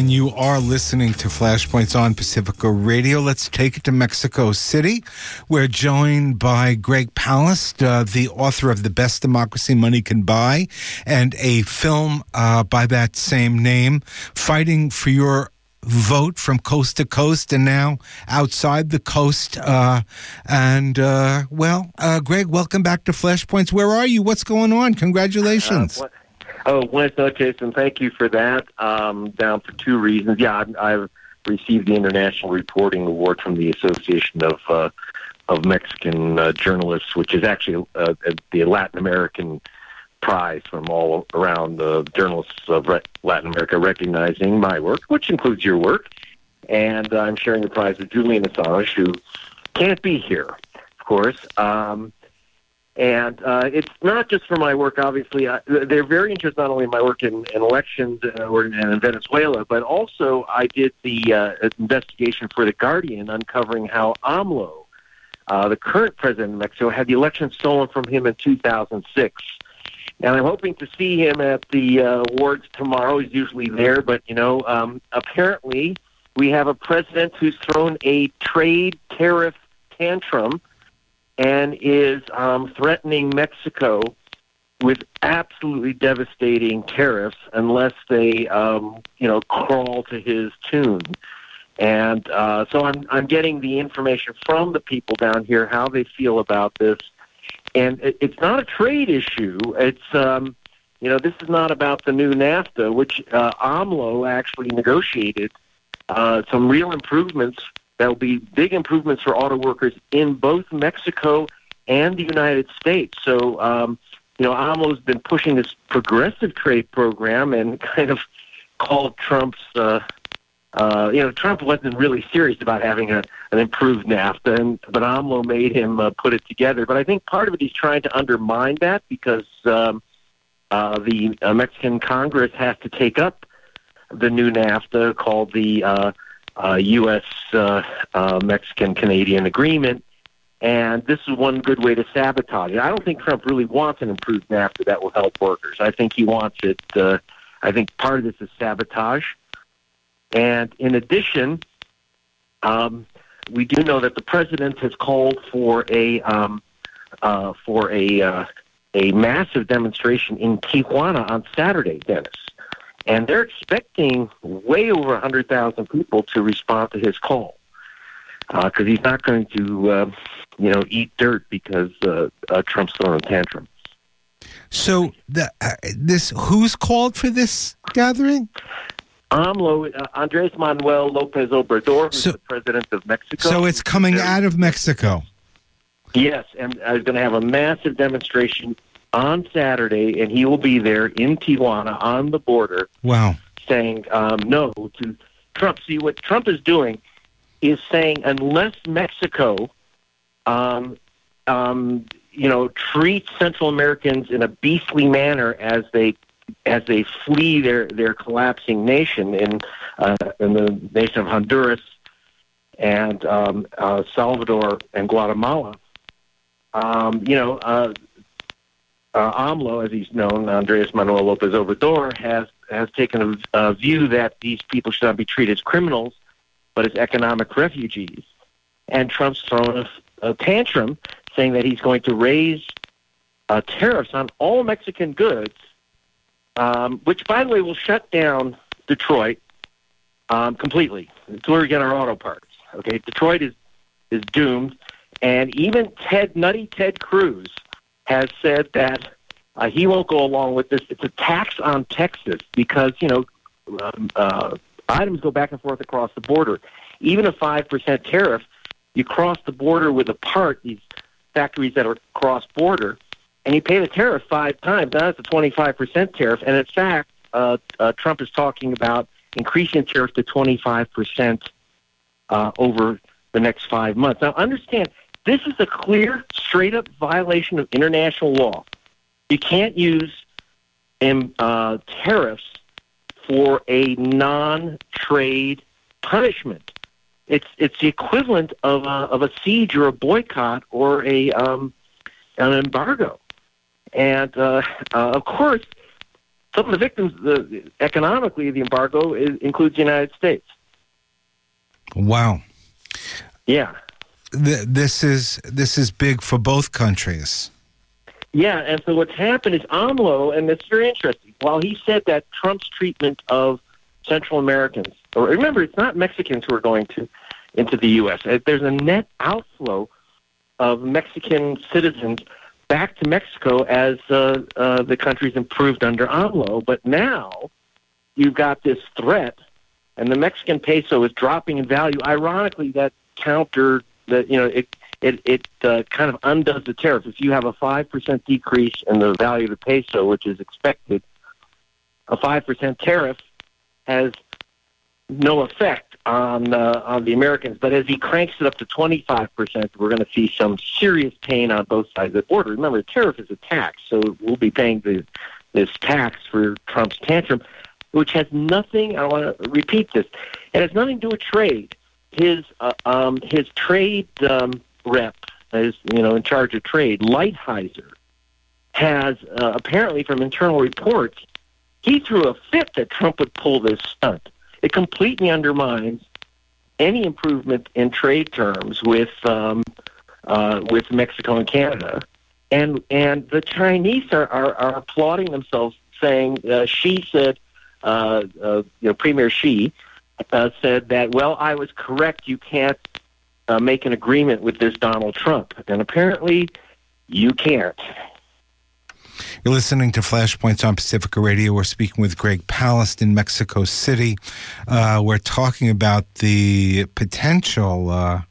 and you are listening to Flashpoints on Pacifica Radio. Let's take it to Mexico City. We're joined by Greg Palast, uh, the author of The Best Democracy Money Can Buy, and a film uh, by that same name, Fighting for Your vote from coast to coast and now outside the coast. Uh, and, uh, well, uh, Greg, welcome back to Flashpoints. Where are you? What's going on? Congratulations. Uh, oh, buenas noches, and thank you for that. Um, down for two reasons. Yeah, I've, I've received the International Reporting Award from the Association of uh, of Mexican uh, Journalists, which is actually the Latin American prize from all around the journalists of Latin America recognizing my work, which includes your work. And I'm sharing the prize with Julian Assange, who can't be here, of course. Um, and uh, it's not just for my work, obviously. I, they're very interested not only in my work in, in elections uh, or in, in, Venezuela, but also I did the uh, investigation for The Guardian uncovering how AMLO, uh, the current president of Mexico, had the election stolen from him in 2006 and I'm hoping to see him at the uh, awards tomorrow. He's usually there, but you know, um, apparently we have a president who's thrown a trade tariff tantrum and is um, threatening Mexico with absolutely devastating tariffs unless they, um, you know, crawl to his tune. And uh, so I'm I'm getting the information from the people down here how they feel about this and it, it's not a trade issue. It's um, you know this is not about the new NAFTA, which uh, AMLO actually negotiated uh, some real improvements. That will be big improvements for auto workers in both Mexico and the United States. So um, you know AMLO's been pushing this progressive trade program and kind of called Trump's uh, uh, you know, Trump wasn't really serious about having a, an improved NAFTA, and, but AMLO made him uh, put it together. But I think part of it he's trying to undermine that because um, uh, the uh, Mexican Congress has to take up the new NAFTA called the uh, uh, U.S. Uh, uh, Mexican Canadian Agreement. And this is one good way to sabotage it. I don't think Trump really wants an improved NAFTA that will help workers. I think he wants it. Uh, I think part of this is sabotage. And in addition, um, we do know that the president has called for a um, uh, for a uh, a massive demonstration in Tijuana on Saturday, Dennis, and they're expecting way over hundred thousand people to respond to his call because uh, he's not going to, uh, you know, eat dirt because uh, uh, Trump's throwing a tantrum. So the, this who's called for this gathering? AMLO, uh, Andres Manuel Lopez Obrador, who's so, the president of Mexico. So it's coming out of Mexico. Yes, and I was going to have a massive demonstration on Saturday, and he will be there in Tijuana on the border. Wow. Saying um, no to Trump. See, what Trump is doing is saying unless Mexico, um, um, you know, treats Central Americans in a beastly manner as they as they flee their, their collapsing nation in, uh, in the nation of Honduras and um, uh, Salvador and Guatemala. Um, you know, uh, uh, AMLO, as he's known, Andres Manuel Lopez Obrador, has has taken a, a view that these people should not be treated as criminals, but as economic refugees. And Trump's thrown a, a tantrum, saying that he's going to raise uh, tariffs on all Mexican goods um, which, by the way, will shut down Detroit um, completely. It's where we get our auto parts. Okay, Detroit is is doomed, and even Ted Nutty Ted Cruz has said that uh, he won't go along with this. It's a tax on Texas because you know um, uh, items go back and forth across the border. Even a five percent tariff, you cross the border with a part. These factories that are cross border and you pay the tariff five times. Now that's a 25% tariff. And in fact, uh, uh, Trump is talking about increasing tariff to 25% uh, over the next five months. Now, understand, this is a clear, straight up violation of international law. You can't use um, uh, tariffs for a non trade punishment. It's, it's the equivalent of a, of a siege or a boycott or a, um, an embargo. And uh, uh, of course, some of the victims the, economically of the embargo is, includes the United States. Wow. Yeah. Th- this is this is big for both countries. Yeah, and so what's happened is AMLO, and it's very interesting. While he said that Trump's treatment of Central Americans, or remember, it's not Mexicans who are going to into the U.S. Uh, there's a net outflow of Mexican citizens back to Mexico as uh, uh, the country's improved under AMLO. But now you've got this threat, and the Mexican peso is dropping in value. Ironically, that counter that you know it it it uh, kind of undoes the tariff. If you have a five percent decrease in the value of the peso, which is expected, a five percent tariff has no effect on uh, on the Americans. But as he cranks it up to twenty five percent, we're going to see some serious pain on both sides of the border. Remember, the tariff is a tax, so we'll be paying the, this tax for Trump's tantrum, which has nothing. I want to repeat this. It has nothing to do with trade. His uh, um, his trade um, rep is you know in charge of trade, Lighthizer, has uh, apparently from internal reports, he threw a fit that Trump would pull this stunt. It completely undermines any improvement in trade terms with um, uh, with Mexico and Canada, and and the Chinese are are, are applauding themselves, saying uh, Xi said, uh, uh, you know, Premier Xi uh, said that well, I was correct. You can't uh, make an agreement with this Donald Trump, and apparently you can't. You're listening to Flashpoints on Pacifica Radio. We're speaking with Greg Palast in Mexico City. Uh, we're talking about the potential uh,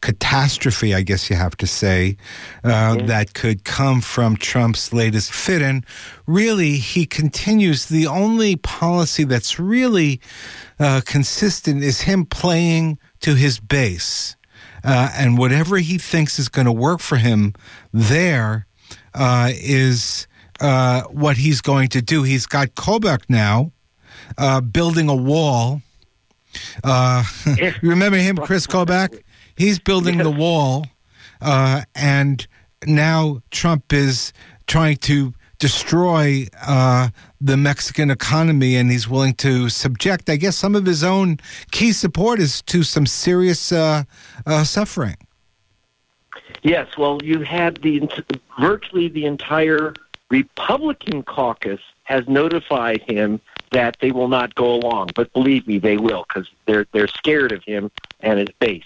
catastrophe, I guess you have to say, uh, yeah. that could come from Trump's latest fit in. Really, he continues. The only policy that's really uh, consistent is him playing to his base. Uh, and whatever he thinks is going to work for him there uh, is uh, what he's going to do. He's got Kobach now uh, building a wall. Uh, you remember him, Chris Kobach? He's building the wall, uh, and now Trump is trying to destroy uh, the Mexican economy, and he's willing to subject, I guess, some of his own key supporters to some serious uh, uh, suffering. Yes, well, you had the virtually the entire Republican caucus has notified him that they will not go along. But believe me, they will because they're they're scared of him and his base.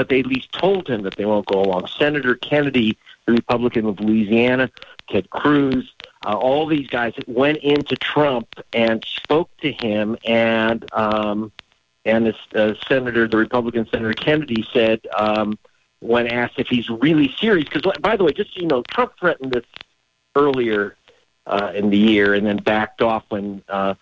But they at least told him that they won't go along. Senator Kennedy, the Republican of Louisiana, Ted Cruz, uh, all these guys went into Trump and spoke to him, and um, and this uh, senator, the Republican Senator Kennedy, said um, when asked if he's really serious, because by the way, just so you know, Trump threatened this earlier uh, in the year, and then backed off when uh,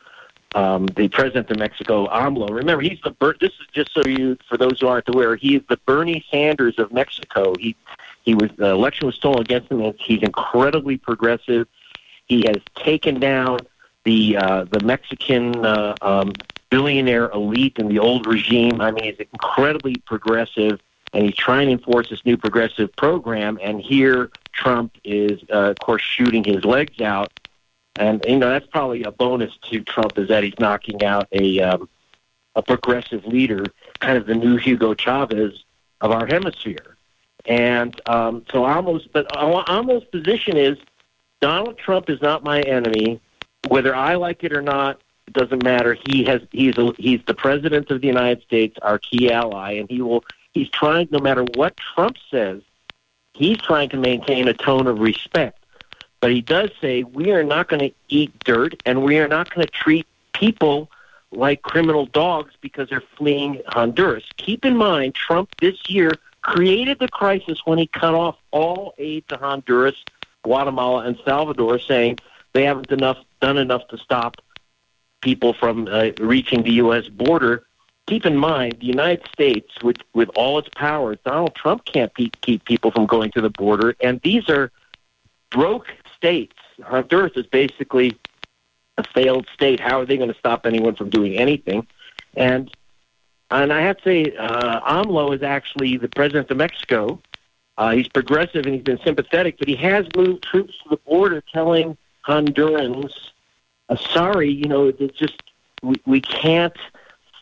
um, the president of Mexico, AMLO. Remember, he's the this is just so you for those who aren't aware, he is the Bernie Sanders of Mexico. He he was the election was stolen against him. He's incredibly progressive. He has taken down the uh, the Mexican uh, um, billionaire elite in the old regime. I mean, he's incredibly progressive, and he's trying to enforce this new progressive program. And here, Trump is, uh, of course, shooting his legs out. And you know that's probably a bonus to Trump is that he's knocking out a um, a progressive leader, kind of the new Hugo Chavez of our hemisphere. And um, so almost, but AMLO's position is Donald Trump is not my enemy. Whether I like it or not, it doesn't matter. He has he's a, he's the president of the United States, our key ally, and he will he's trying no matter what Trump says, he's trying to maintain a tone of respect. But he does say we are not going to eat dirt and we are not going to treat people like criminal dogs because they're fleeing Honduras. Keep in mind, Trump this year created the crisis when he cut off all aid to Honduras Guatemala and Salvador saying they haven't enough done enough to stop people from uh, reaching the U.S. border. Keep in mind, the United States, with with all its powers, Donald Trump can't pe- keep people from going to the border, and these are broke states. Honduras is basically a failed state. How are they going to stop anyone from doing anything? And and I have to say, uh, AMLO is actually the president of Mexico, uh, he's progressive and he's been sympathetic, but he has moved troops to the border telling Hondurans uh, sorry, you know, it's just we, we can't,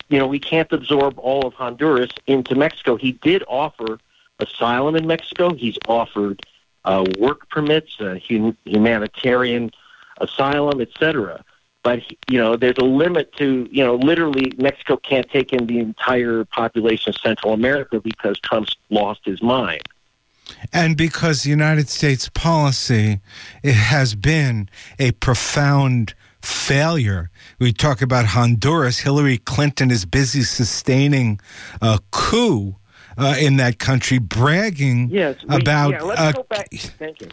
you know, we can't absorb all of Honduras into Mexico. He did offer asylum in Mexico. He's offered work permits, uh, humanitarian asylum, etc. But you know, there's a limit to you know, literally, Mexico can't take in the entire population of Central America because Trump's lost his mind. And because the United States policy it has been a profound failure. We talk about Honduras. Hillary Clinton is busy sustaining a coup uh, in that country, bragging yes, we, about. Yeah, let's uh, go back. Thank you.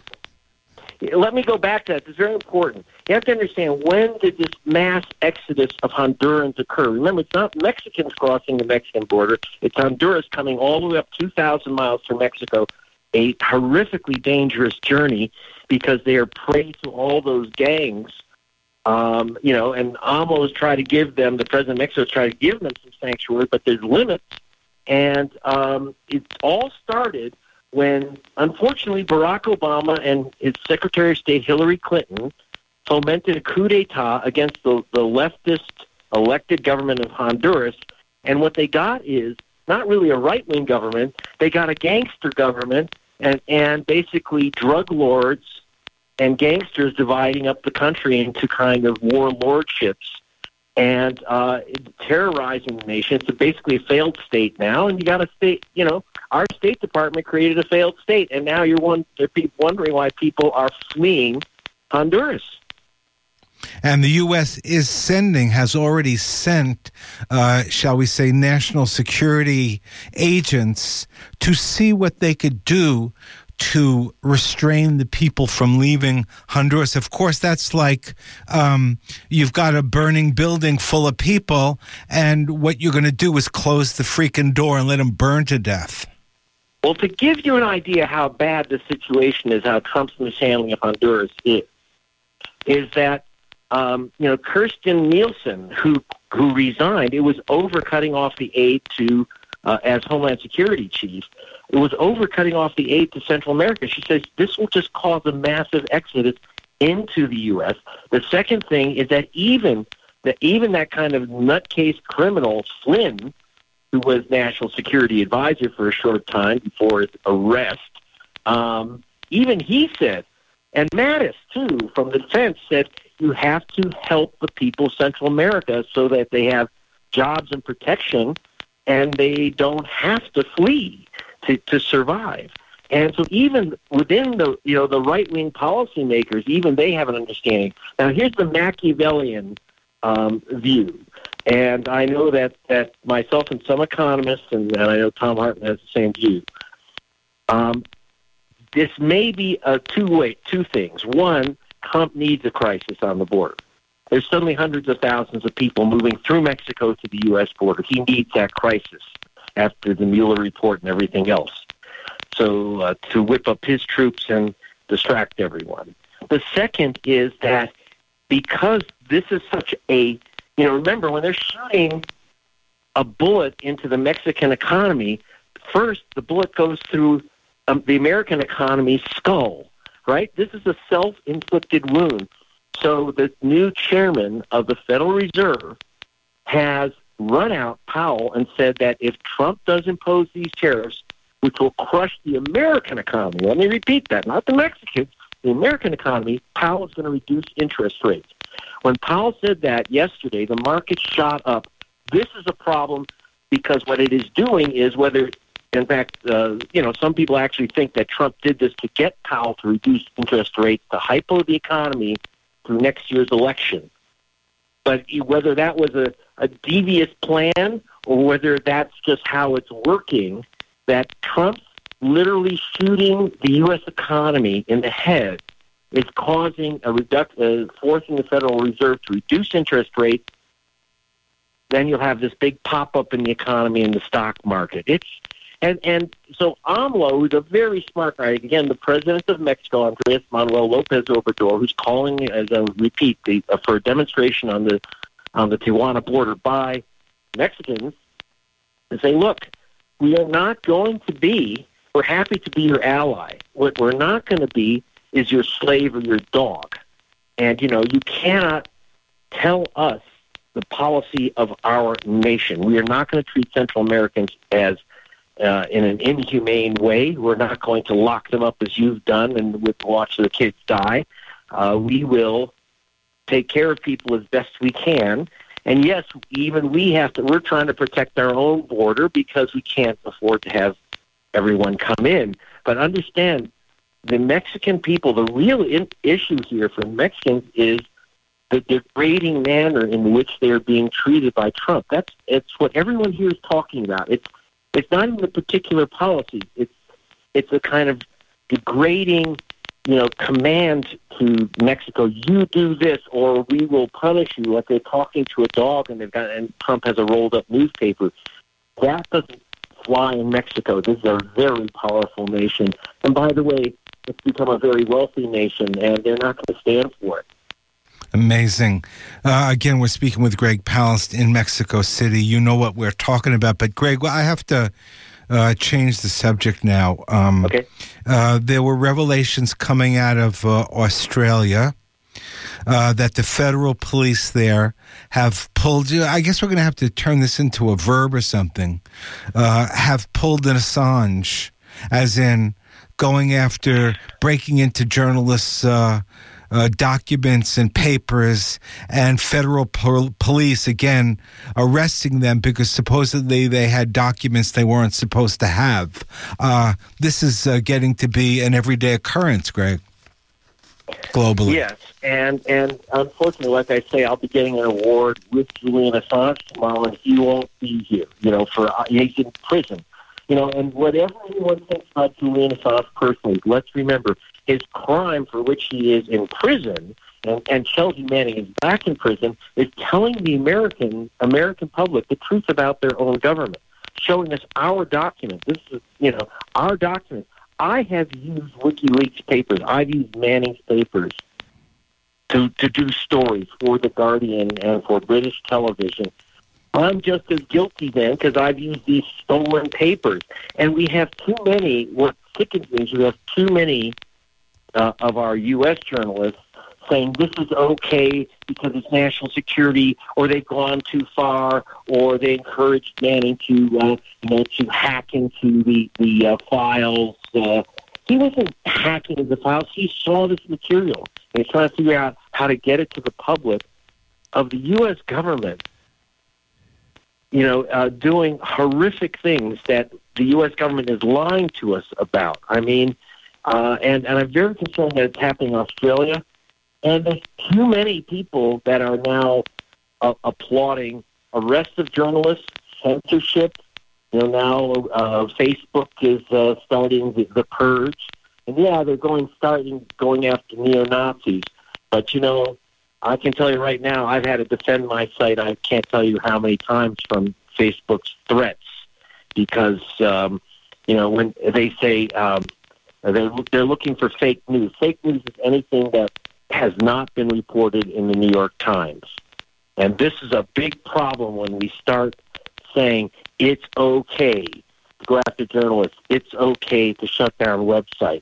Let me go back to that. It's very important. You have to understand when did this mass exodus of Hondurans occur? Remember, it's not Mexicans crossing the Mexican border. It's Honduras coming all the way up 2,000 miles from Mexico, a horrifically dangerous journey because they are prey to all those gangs. Um, you know, and AMLO's try to give them, the president of Mexico try to give them some sanctuary, but there's limits and um, it all started when, unfortunately, Barack Obama and his Secretary of State Hillary Clinton fomented a coup d'etat against the, the leftist elected government of Honduras. And what they got is not really a right wing government, they got a gangster government and, and basically drug lords and gangsters dividing up the country into kind of warlordships and uh, terrorizing the nation. It's basically a failed state now, and you got a state. You know, our State Department created a failed state, and now you're one. They're wondering why people are fleeing Honduras. And the U.S. is sending, has already sent, uh, shall we say, national security agents to see what they could do to restrain the people from leaving Honduras. Of course, that's like um, you've got a burning building full of people, and what you're going to do is close the freaking door and let them burn to death. Well, to give you an idea how bad the situation is, how Trump's mishandling of Honduras is, is that um, you know Kirstjen Nielsen, who who resigned, it was over cutting off the aid to uh, as Homeland Security chief it was over cutting off the aid to Central America. She says this will just cause a massive exodus into the U.S. The second thing is that even that even that kind of nutcase criminal Flynn, who was national security advisor for a short time before his arrest, um, even he said, and Mattis too from the defense said, you have to help the people of Central America so that they have jobs and protection, and they don't have to flee to, to survive. And so even within the you know the right wing policymakers, even they have an understanding. Now here's the Machiavellian um, view, and I know that that myself and some economists, and, and I know Thom Hartmann has the same view. Um, this may be a two way two things. One, Trump needs a crisis on the border. There's suddenly hundreds of thousands of people moving through Mexico to the U.S. border. He needs that crisis after the Mueller report and everything else. So uh, to whip up his troops and distract everyone. The second is that because this is such a, you know, remember when they're shooting a bullet into the Mexican economy, first the bullet goes through um, the American economy's skull, right? This is a self-inflicted wound. So the new chairman of the Federal Reserve has run out Powell and said that if Trump does impose these tariffs, which will crush the American economy, let me repeat that, not the Mexicans, the American economy, Powell is going to reduce interest rates. When Powell said that yesterday, the market shot up. This is a problem because what it is doing is whether, in fact, uh, you know, some people actually think that Trump did this to get Powell to reduce interest rates to hypo the economy through next year's election. But whether that was a, a devious plan or whether that's just how it's working, that Trump's literally shooting the U.S. economy in the head is causing a reduction, uh, forcing the Federal Reserve to reduce interest rates. Then you'll have this big pop up in the economy and the stock market. It's and and so AMLO, who's a very smart guy, again, the president of Mexico, Andres Manuel Lopez Obrador, who's calling, as I repeat, the, uh, for a demonstration on the on the Tijuana border by Mexicans, and say, look, we are not going to be. We're happy to be your ally. What we're not going to be is your slave or your dog. And you know, you cannot tell us the policy of our nation. We are not going to treat Central Americans as uh, in an inhumane way. We're not going to lock them up as you've done and with watch the kids die. Uh, we will take care of people as best we can. And yes, even we have to. We're trying to protect our own border because we can't afford to have everyone come in. But understand, the Mexican people. The real in- issue here for Mexicans is the degrading manner in which they are being treated by Trump. That's it's what everyone here is talking about. It's it's not even a particular policy. It's it's a kind of degrading, you know, command to Mexico. You do this, or we will punish you. Like they're talking to a dog, and they've got and Trump has a rolled up newspaper. That doesn't fly in Mexico. This is a very powerful nation, and by the way, it's become a very wealthy nation, and they're not going to stand for it. Amazing. Uh, again, we're speaking with Greg Palast in Mexico City. You know what we're talking about, but Greg, well, I have to uh, change the subject now. Um, okay. Uh, there were revelations coming out of uh, Australia. Uh, that the federal police there have pulled. you. I guess we're going to have to turn this into a verb or something. Uh, have pulled an Assange, as in going after breaking into journalists' uh, documents and papers, and federal pol- police again arresting them because supposedly they had documents they weren't supposed to have. Uh, this is uh, getting to be an everyday occurrence, Greg, globally. Yes, and and unfortunately, like I say, I'll be getting an award with Julian Assange tomorrow, and he won't be here. You know, for uh, he's in prison. You know, and whatever anyone thinks about Julian Assange personally, let's remember his crime for which he is in prison and, and Chelsea Manning is back in prison is telling the American American public the truth about their own government, showing us our document. This is you know our document. I have used WikiLeaks papers. I've used Manning's papers to to do stories for the Guardian and for British television. I'm just as guilty then because I've used these stolen papers, and we have too many. What sickens me is we have too many uh, of our U.S. journalists saying this is okay because it's national security, or they've gone too far, or they encouraged Manning to uh, you know to hack into the the uh, files. Uh, he wasn't hacking into the files. He saw this material and he's trying to figure out how to get it to the public of the U.S. government. You know, uh, doing horrific things that the U.S. government is lying to us about. I mean, uh, and, and I'm very concerned that it's happening in Australia. And there's too many people that are now uh, applauding arrest of journalists, censorship. You know, now uh, Facebook is uh, starting the, the purge. And yeah, they're going starting going after neo Nazis. But you know, I can tell you right now, I've had to defend my site. I can't tell you how many times from Facebook's threats because um, you know when they say um, they're, they're looking for fake news. Fake news is anything that has not been reported in the New York Times. And this is a big problem when we start saying it's okay to go after journalists, it's okay to shut down websites.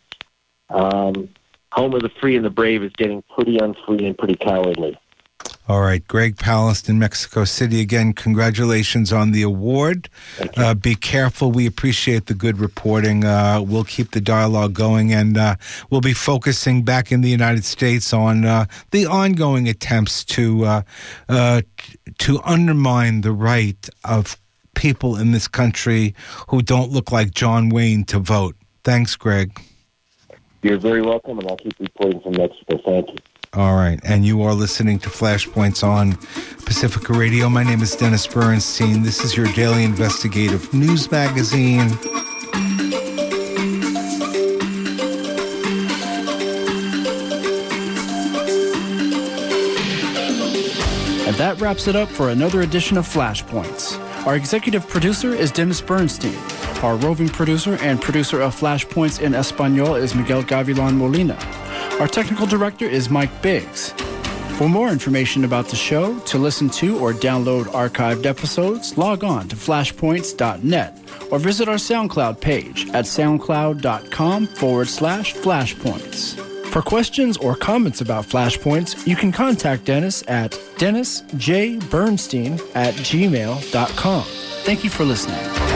Um, home of the free and the brave is getting pretty unfree and pretty cowardly. All right, Greg Palast in Mexico City. Again, congratulations on the award. Uh, be careful. We appreciate the good reporting. Uh, we'll keep the dialogue going, and uh, we'll be focusing back in the United States on uh, the ongoing attempts to uh, uh, to undermine the right of people in this country who don't look like John Wayne to vote. Thanks, Greg. You're very welcome, and I'll keep reporting from Mexico. Thank you. All right. And you are listening to Flashpoints on Pacifica Radio. My name is Dennis Bernstein. This is your daily investigative news magazine. And that wraps it up for another edition of Flashpoints. Our executive producer is Dennis Bernstein. Our roving producer and producer of Flashpoints in Espanol is Miguel Gavilan Molina. Our technical director is Mike Biggs. For more information about the show, to listen to or download archived episodes, log on to flashpoints.net or visit our SoundCloud page at soundcloud.com forward slash flashpoints. For questions or comments about Flashpoints, you can contact Dennis at dennisjbernstein at gmail.com. Thank you for listening.